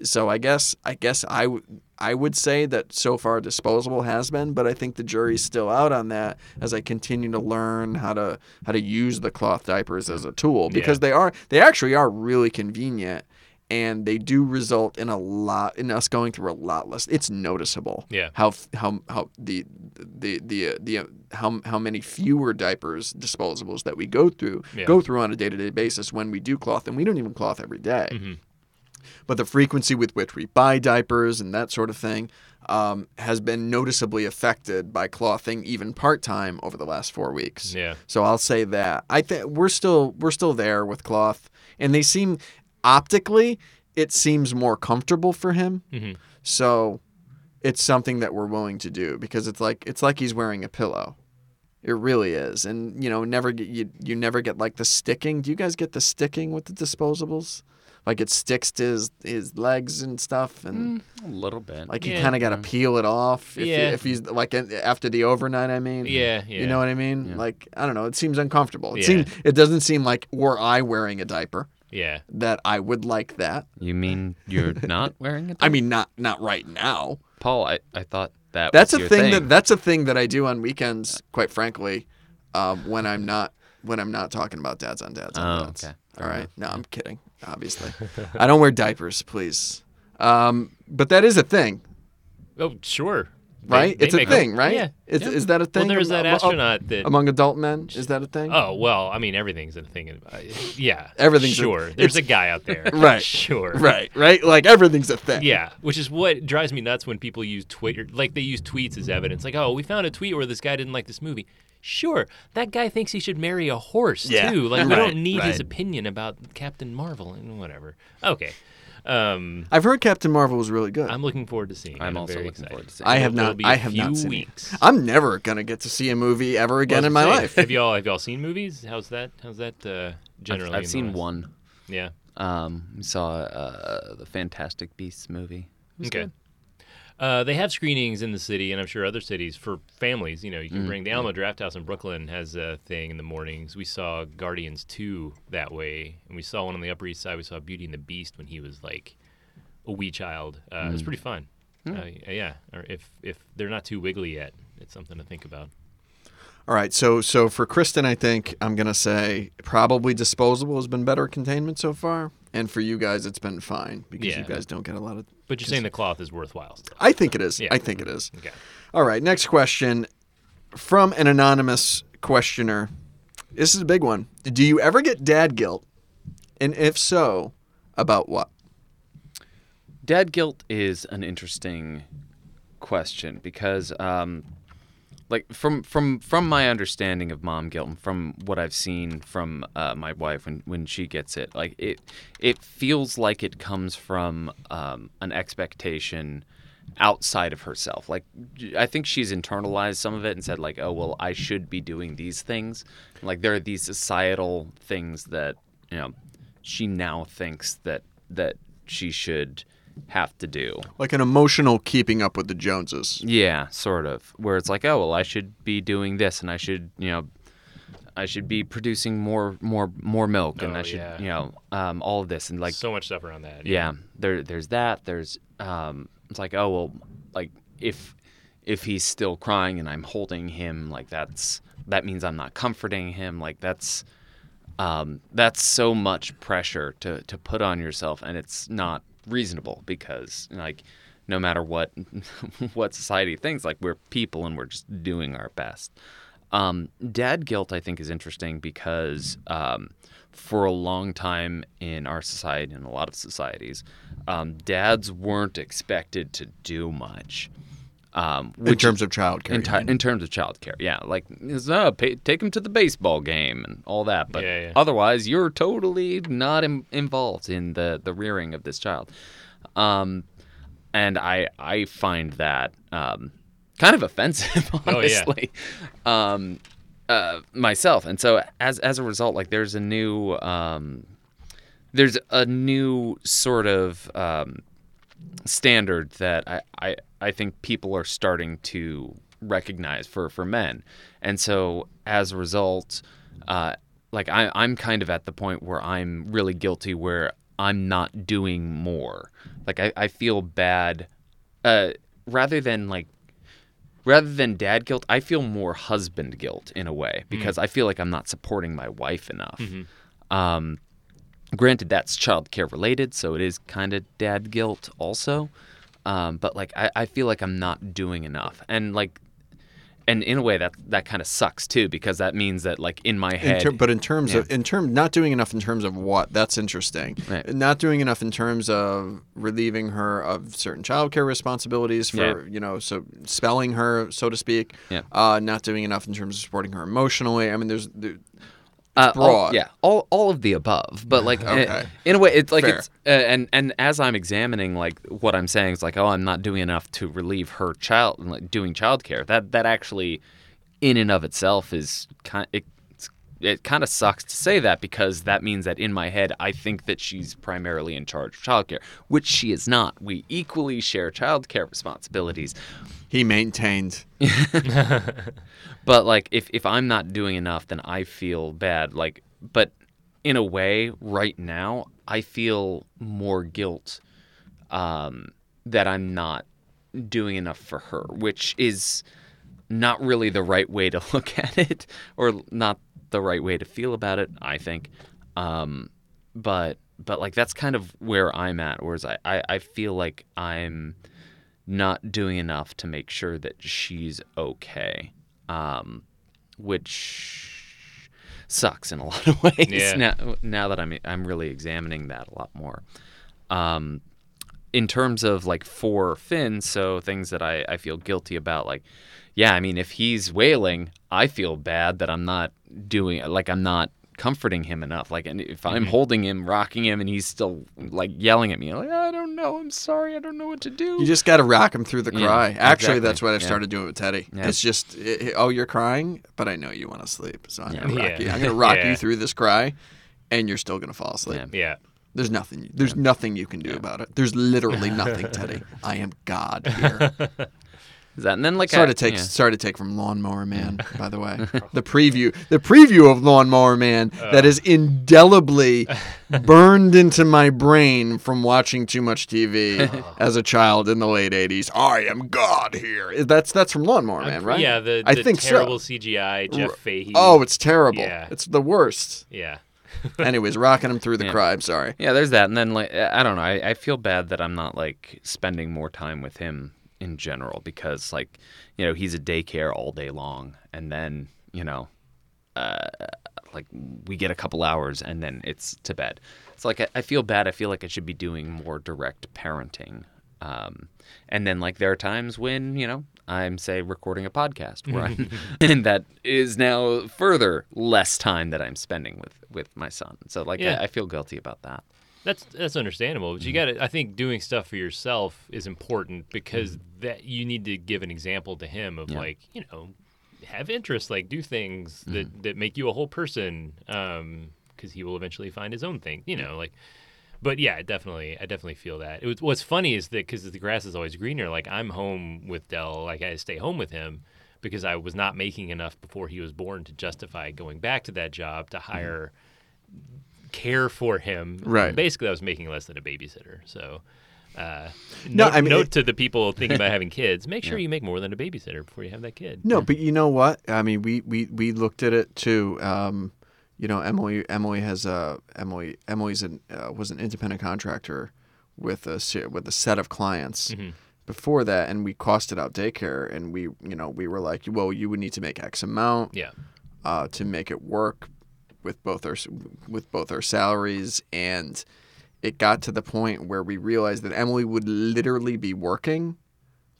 so I guess I guess I would I would say that so far disposable has been, but I think the jury's still out on that as I continue to learn how to how to use the cloth diapers as a tool because they are they actually are really convenient and they do result in a lot in us going through a lot less. It's noticeable. Yeah. How how how the the the the how how many fewer diapers disposables that we go through Yeah. go through on a day to day basis when we do cloth and we don't even cloth every day mm-hmm. But the frequency with which we buy diapers and that sort of thing um, has been noticeably affected by clothing even part time over the last four weeks. Yeah. So I'll say that I think we're still we're still there with cloth, and they seem optically it seems more comfortable for him. Mhm. So it's something that we're willing to do because it's like it's like he's wearing a pillow. It really is, and you know, never get you you never get like the sticking. Do you guys get the sticking with the disposables? Like it sticks to his his legs and stuff, and A little bit. like you Yeah. kind of got to peel it off. If, Yeah. you, if he's like in- after the overnight, I mean. Yeah, yeah. You know what I mean? Like I don't know. It seems uncomfortable. It Yeah. seems it doesn't seem like were I wearing a diaper Yeah. that I would like that. you mean you're not wearing it? I mean, not not right now. Paul, I, I thought that That's was a your thing, that that's a thing that I do on weekends. Quite frankly, um, when I'm not when I'm not talking about dads on dads on Oh, dads. okay. All right. No, I'm kidding. Obviously, I don't wear diapers, please. Um, but that is a thing, Oh, sure. They- right? they it's a make 'em. thing, right? Yeah. Is, yeah. is that a thing? Well, there's that am- astronaut that. among adult men. Is that a thing? Oh well, I mean everything's a thing. Uh, yeah, Everything's a- sure. There's a guy out there, Right. Sure, Right, right. Like everything's a thing. Yeah, which is what drives me nuts when people use Twitter, like they use tweets as evidence. Like, oh, we found a tweet where this guy didn't like this movie. Sure, that guy thinks he should marry a horse Yeah. too. Like, we Right, don't need his opinion about Captain Marvel and whatever. Okay, um, I've heard Captain Marvel was really good. I'm looking forward to seeing. it. I'm I'm also looking excited. forward to seeing I have It'll not. be I a have few not seen weeks. it. I'm never gonna get to see a movie ever again in my Well, I was life. Have y'all have y'all seen movies? How's that? How's that uh, generally? I've, in the seen one. Yeah. Um, we saw uh, the Fantastic Beasts movie. Okay. good. Uh, they have screenings in the city, and I'm sure other cities for families. You know, you Mm, can bring the Alamo Drafthouse in Brooklyn has a thing in the mornings. We saw Guardians two that way, and we saw one on the Upper East Side. We saw Beauty and the Beast when he was like a wee child. Uh, Mm. It's pretty fun. Uh, yeah, or if if they're not too wiggly yet, it's something to think about. All right, so so for Kristen, I think I'm gonna say probably disposable has been better containment so far, and for you guys, it's been fine because you guys don't get a lot of. But you're saying the cloth is worthwhile. Still. I think it is. Yeah. I think it is. Okay. All right, next question from an anonymous questioner. This is a big one. Do you ever get dad guilt? And if so, about what? Dad guilt is an interesting question because, um, like from from from my understanding of mom guilt and from what I've seen from uh, my wife when when she gets it, like it it feels like it comes from um, an expectation outside of herself. Like I think she's internalized some of it and said like, oh well, I should be doing these things. Like there are these societal things that you know she now thinks that that she should have to do. Like an emotional keeping up with the Joneses. Yeah, sort of. Where it's like, oh well, I should be doing this, and I should, you know, I should be producing more, more, more milk, and Oh, I should, yeah. you know, um, all of this, and like, so much stuff around that. yeah, there, there's that. There's, um, it's like, oh well, like if, if he's still crying and I'm holding him, like that's that means I'm not comforting him. Like that's, um, that's so much pressure to to put on yourself, and it's not reasonable because like no matter what what society thinks, like we're people and we're just doing our best. Um, dad guilt, I think, is interesting because um, for a long time in our society and a lot of societies, um, dads weren't expected to do much. Um, In terms of childcare. in, you ti- in terms of childcare, yeah, like uh, pay, take him to the baseball game and all that. But Yeah, yeah. otherwise, you're totally not Im- involved in the the rearing of this child. Um, and I I find that um, kind of offensive, Oh, yeah. honestly, um, uh, myself. And so as as a result, like there's a new um, there's a new sort of um, standard that I, I I think people are starting to recognize for for men, and so as a result, uh, like I, I'm kind of at the point where I'm really guilty where I'm not doing more. Like I, I feel bad, uh, rather than like rather than dad guilt, I feel more husband guilt in a way because I feel like I'm not supporting my wife enough. Um, granted, that's childcare related, so it is kind of dad guilt also. Um, but like, I, I feel like I'm not doing enough, and like, and in a way that that kind of sucks too because that means that like in my In head, ter- but in terms Yeah. of in term not doing enough in terms of what that's interesting. Right. Not doing enough in terms of relieving her of certain childcare responsibilities for Yeah. you know so spelling her so to speak. Yeah. Uh, not doing enough in terms of supporting her emotionally. I mean, there's there, uh, all- broad. yeah, all all of the above. But like, Okay. uh, in a way, it's like Fair. it's uh, and and as I'm examining like what I'm saying is like, oh, I'm not doing enough to relieve her child, like doing childcare. That that actually, in and of itself, is kind. It, it kind of sucks to say that because that means that in my head I think that she's primarily in charge of childcare, which she is not. We equally share childcare responsibilities. he maintained. But like if if I'm not doing enough then I feel bad. Like but in a way right now I feel more guilt um that I'm not doing enough for her, which is not really the right way to look at it or not the right way to feel about it, I think. Um but but like that's kind of where I'm at, whereas I, I, I feel like I'm not doing enough to make sure that she's okay, um, which sucks in a lot of ways. Yeah. Now, now that I'm I'm really examining that a lot more. Um, in terms of like for Finn, so things that I, I feel guilty about, like, yeah, I mean, if he's wailing, I feel bad that I'm not doing like I'm not comforting him enough. Like, and if I'm mm-hmm. holding him, rocking him, and he's still like yelling at me, like, I don't know, I'm sorry, I don't know what to do. You just got to rock him through the Yeah, cry. Actually, exactly. that's what I've Yeah. started doing with Teddy. Yeah. It's just, it- it- oh, you're crying, but I know you want to sleep, so I'm gonna rock Yeah. you. I'm gonna rock Yeah. you through this cry, and you're still gonna fall asleep. Yeah. Yeah. There's nothing. There's nothing you can do about it. There's literally nothing, Teddy. I am God here. Is that and then like sorry I, to take yeah. started to take from Lawnmower Man, by the way. the preview, the preview of Lawnmower Man uh. that is indelibly burned into my brain from watching too much TV as a child in the late '80s. I am God here. That's that's from Lawnmower Man, right? Yeah, the, I think terrible so. CGI Jeff Fahey. Oh, it's terrible. Yeah. It's the worst. yeah. Anyways, rocking him through the Yeah. crime. Sorry. Yeah, there's that, and then like I don't know. I, I feel bad that I'm not like spending more time with him in general because like you know he's a daycare all day long, and then you know, uh, like we get a couple hours and then it's to bed. It's like I, I feel bad. I feel like I should be doing more direct parenting. Um, and then like there are times when you know I'm say recording a podcast where I'm, and that is now further less time that I'm spending with with my son. So like Yeah. I, I feel guilty about that. That's that's understandable, but you mm-hmm. got to. I think doing stuff for yourself is important because mm-hmm. that you need to give an example to him of Yeah. like you know, have interests, like do things that mm-hmm. that make you a whole person. Um, because he will eventually find his own thing, you know, like. But yeah, definitely, I definitely feel that. It was, what's funny is that because the grass is always greener. Like I'm home with Dell, like I stay home with him because I was not making enough before he was born to justify going back to that job to hire care for him. Right. Basically, I was making less than a babysitter. So, uh, No, note, I mean, note it- to the people thinking about having kids: make sure you make more than a babysitter before you have that kid. No, but you know what? I mean, we we we looked at it too. Um, you know, Emily Emily has a Emily Emily's an uh, was an independent contractor with a with a set of clients before that, and we costed out daycare, and we you know we were like, well, you would need to make X amount Yeah. uh, to make it work with both our with both our salaries and it got to the point where we realized that Emily would literally be working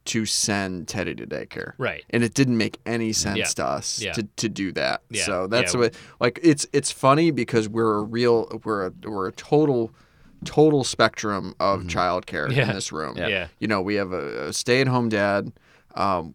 to send Teddy to daycare. Right. And it didn't make any sense Yeah. to us Yeah. to, to do that. Yeah. So that's Yeah. what like it's it's funny because we're a real we're a we're a total total spectrum of childcare Mm-hmm. Yeah. in this room. Yeah. Yeah. You know, we have a, a stay-at-home dad. Um,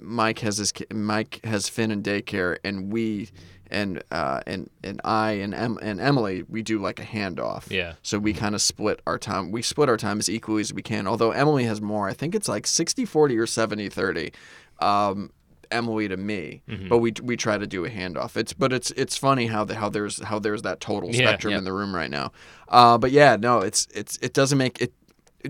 Mike has his Mike has Finn in daycare, and we and uh, and and I and em- and Emily we do like a handoff. Yeah. So we kind of split our time. We split our time as equally as we can. Although Emily has more. I think it's like 60-40 or 70-30. Um, Emily to me, Mm-hmm. but we we try to do a handoff. It's but it's it's funny how the, how there's how there's that total Yeah. spectrum Yep. in the room right now. Uh, but yeah, no, it's it's it doesn't make it.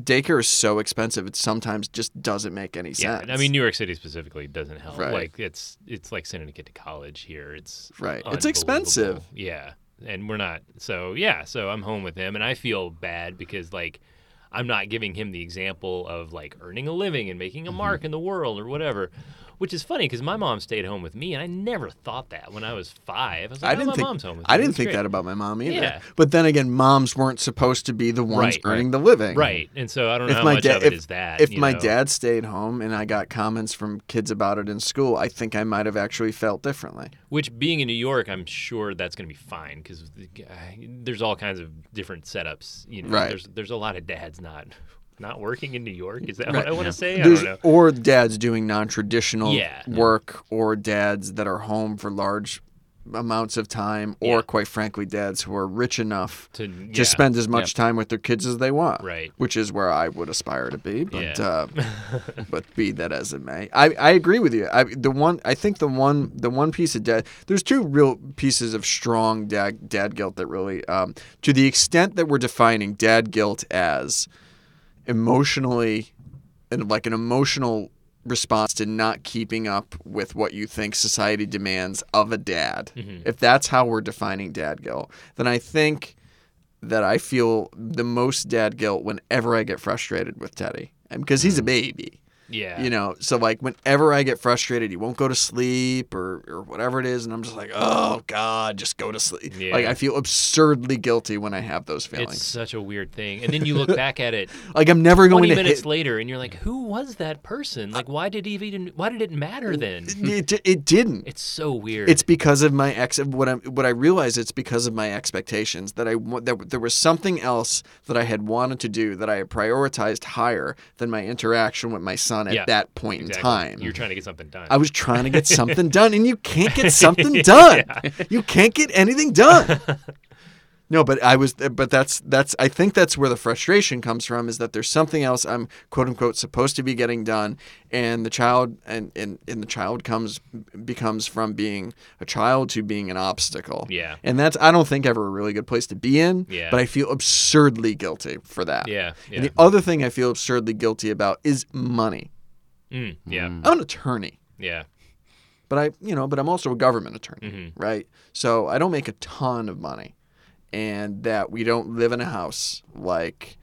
Daycare is so expensive; it sometimes just doesn't make any sense. Yeah. I mean, New York City specifically doesn't help. Right. Like it's it's like sending a kid to college here. It's Right. It's expensive. Yeah. And we're not. So yeah. So I'm home with him, and I feel bad because like. I'm not giving him the example of like earning a living and making a Mm-hmm. mark in the world or whatever, which is funny because my mom stayed home with me and I never thought that when I was five. I was like, I oh, didn't my think mom's home I didn't think great." that about my mom either. Yeah. But then again, moms weren't supposed to be the ones Right, earning the living. Right. And so I don't know If how my much dad, of it if, is that. if my know? dad stayed home and I got comments from kids about it in school, I think I might have actually felt differently. Which, being in New York, I'm sure that's going to be fine because uh, there's all kinds of different setups. You know, Right. there's there's a lot of dads not not working in New York. Is that Right. what I want to say? I don't know. Or dads doing non-traditional Yeah. work, or dads that are home for large amounts of time, or Yeah. quite frankly, dads who are rich enough To to yeah, spend as much time with their kids as they want. Right. Which is where I would aspire to be. But Yeah. uh, but be that as it may, I, I agree with you. I the one I think the one the one piece of dad there's two real pieces of strong dad dad guilt that really um, to the extent that we're defining dad guilt as emotionally and like an emotional response to not keeping up with what you think society demands of a dad. Mm-hmm. If that's how we're defining dad guilt, then I think that I feel the most dad guilt whenever I get frustrated with Teddy. Because he's a mm. baby. Yeah. You know, so like whenever I get frustrated, he won't go to sleep or, or whatever it is, and I'm just like, oh God, just go to sleep. Yeah. Like I feel absurdly guilty when I have those feelings. It's such a weird thing. And then you look back at it like I'm never going to. 20 to minutes hit. later and you're like, who was that person? Like, why did he even, why did it matter then? It, it, it didn't. It's so weird. It's because of my ex. What I'm, what I realized it's because of my expectations that I that there was something else that I had wanted to do that I had prioritized higher than my interaction with my son at Yeah, that point exactly. in time. You're trying to get something done. I was trying to get something done, and you can't get something done. You can't get anything done. No, but I was, but that's that's. I think that's where the frustration comes from. Is that there's something else I'm quote unquote supposed to be getting done, and the child and and, and the child comes becomes from being a child to being an obstacle. Yeah. and that's I don't think ever a really good place to be in. Yeah. but I feel absurdly guilty for that. Yeah. Yeah. And the other thing I feel absurdly guilty about is money. Mm, yeah. I'm an attorney. Yeah. but I, you know, but I'm also a government attorney, Mhm. right? So I don't make a ton of money, and that we don't live in a house like,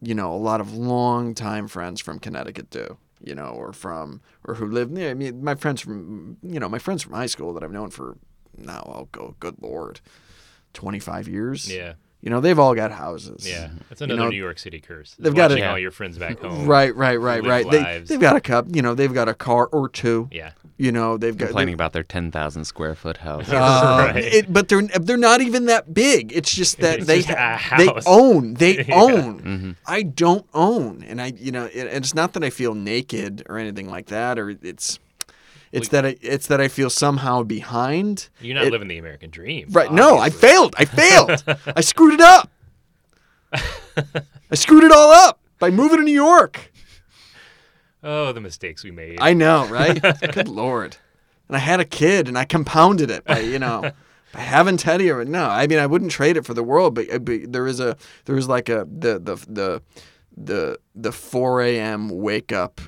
you know, a lot of long-time friends from Connecticut do, you know, or from or who live. near I mean, my friends from, you know, my friends from high school that I've known for now, I'll go, good lord, 25 years. Yeah. You know, they've all got houses. Yeah. That's another know, New York City curse. they've got watching a- all your friends back home. Right, right, right, right. They, they've got a cup, you know, they've got a car or two. Yeah. You know, they've got Complaining about their 10,000 square foot house. Uh, Right. it, but they're they're not even that big. It's just that It's they just a ha- they own they Yeah. own. Mhm. I don't own, and I you know, it, and it's not that I feel naked or anything like that, or it's it's that I, it's that I feel somehow behind. You're not It- living the American dream. Right? No, I failed. I failed. I screwed it up. I screwed it all up by moving to New York. Oh, the mistakes we made. I know, right? Good lord. And I had a kid, and I compounded it by you know by having Teddy. Or no, I mean I wouldn't trade it for the world. But, uh, but there is a there is like a the the the the the 4 a.m. wake up,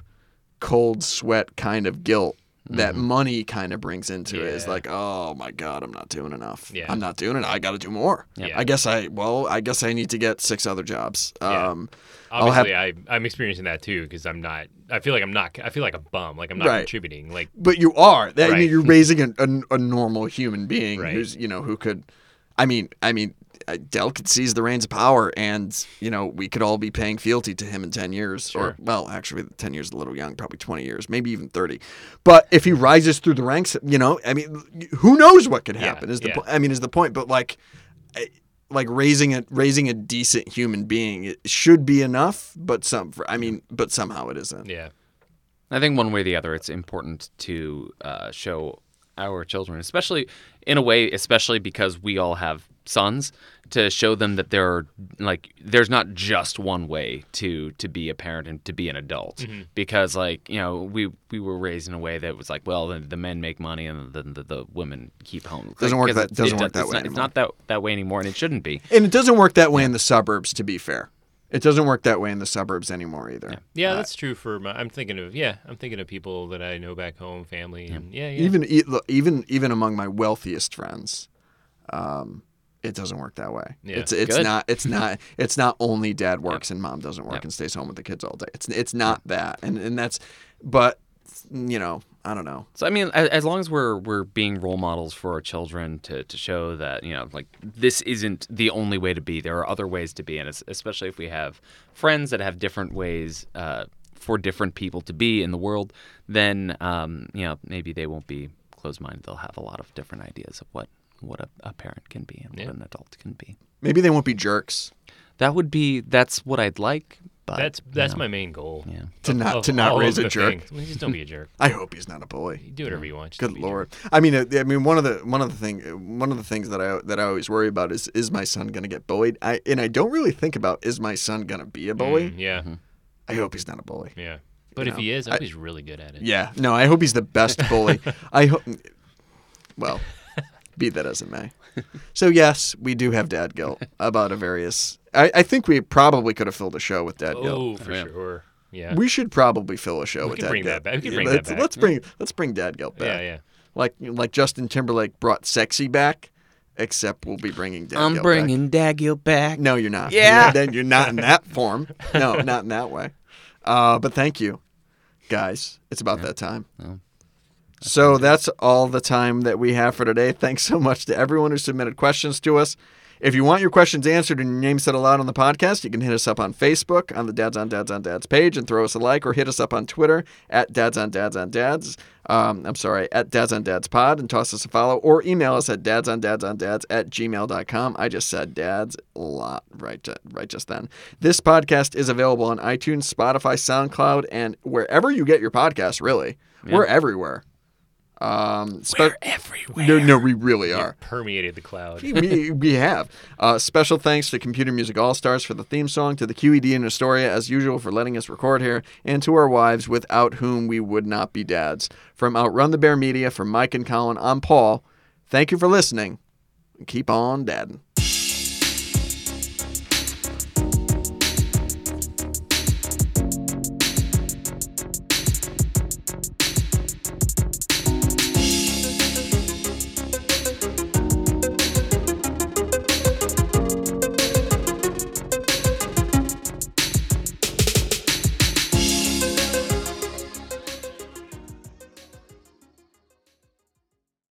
cold sweat kind of guilt that money kind of brings into it. Is like, oh my god, I'm not doing enough. Yeah. I'm not doing it. I got to do more. Yeah. I guess I well, I guess I need to get six other jobs. Yeah. Um, I'll have- Obviously, I I'm experiencing that too because I'm not. I feel like I'm not. I feel like a bum. Like I'm not Right. contributing. Like but you are. That, I mean, you're raising a, a, a normal human being Right. who's you know who could. I mean, I mean, Dell could seize the reins of power, and you know we could all be paying fealty to him in ten years, or well, actually, ten years is a little young, probably twenty years, maybe even thirty. But if he rises through the ranks, you know, I mean, who knows what could Yeah, happen? Is the yeah. po- I mean, is the point? But like. Like raising a raising a decent human being it should be enough, but some I mean, but somehow it isn't. yeah. I think one way or the other, it's important to uh, show our children, especially in a way, especially because we all have sons, to show them that there are like there's not just one way to to be a parent and to be an adult. Mm-hmm. Because like you know we we were raised in a way that was like well the, the men make money and the the, the women keep home. Doesn't Like, work 'cause that- it's- doesn't it work that it's way not, It's not that that way anymore, and it shouldn't be. And it doesn't work that way in the suburbs, to be fair. It doesn't work that way in the suburbs anymore either. Yeah, that's true for my. I'm thinking of yeah. I'm thinking of people that I know back home, family, and yeah, yeah. Even e- even even among my wealthiest friends, um, it doesn't work that way. Yeah. It's it's Good. not it's not it's not only dad works and mom doesn't work Yep. and stays home with the kids all day. It's it's not that, and and that's, but you know I don't know. So I mean, as, as long as we're we're being role models for our children to, to show that you know, like this isn't the only way to be. There are other ways to be, and es- especially if we have friends that have different ways uh, for different people to be in the world, then um, you know maybe they won't be closed-minded. They'll have a lot of different ideas of what what a, a parent can be and Yeah. what an adult can be. Maybe they won't be jerks That would be that's what I'd like. But that's you that's know, my main goal. yeah. to not of to not raise a jerk. things. Just don't be a jerk. I hope he's not a bully. You do whatever you want. just Good don't be a jerk. lord. I mean, uh, I mean, one of the one of the thing one of the things that I that I always worry about is is my son gonna get bullied? I and I don't really think about is my son gonna be a bully? Mm, yeah, I hope he's not a bully. yeah. But You if know, he is, I I- hope he's really good at it. Yeah, no, I hope he's the best bully. I hope. Well, be that as it may. So yes, we do have dad guilt about a various. I, I think we probably could have filled a show with dad guilt. Oh, for Yeah. sure. Yeah. We should probably fill a show We with can dad bring guilt. that back. We can bring that let's, back. Let's bring let's bring dad guilt back. yeah, yeah. Like like Justin Timberlake brought sexy back, except we'll be bringing dad back. I'm guilt bringing Daggill back. back. No, you're not. Yeah. Then you're not in that form. No, not in that way. Uh, but thank you, guys. It's about that time. Well, So that's all the time that we have for today. Thanks so much to everyone who submitted questions to us. If you want your questions answered and your name said aloud on the podcast, you can hit us up on Facebook on the Dads on Dads on Dads page and throw us a like, or hit us up on Twitter at Dads on Dads on Dads. Um, I'm sorry, at Dads on Dads Pod and toss us a follow, or email us at dads on dads on dads at gmail.com. I just said dads a lot right, ju- right just then. This podcast is available on iTunes, Spotify, SoundCloud, and wherever you get your podcasts, really. We're everywhere. Um, spe- We're everywhere. no, no, we really are. Permeated the cloud. we, we have. Uh, special thanks to Computer Music All Stars for the theme song, to the QED in Astoria, as usual, for letting us record here, and to our wives, without whom we would not be dads. From Outrun the Bear Media, from Mike and Colin, I'm Paul. Thank you for listening. Keep on dadding.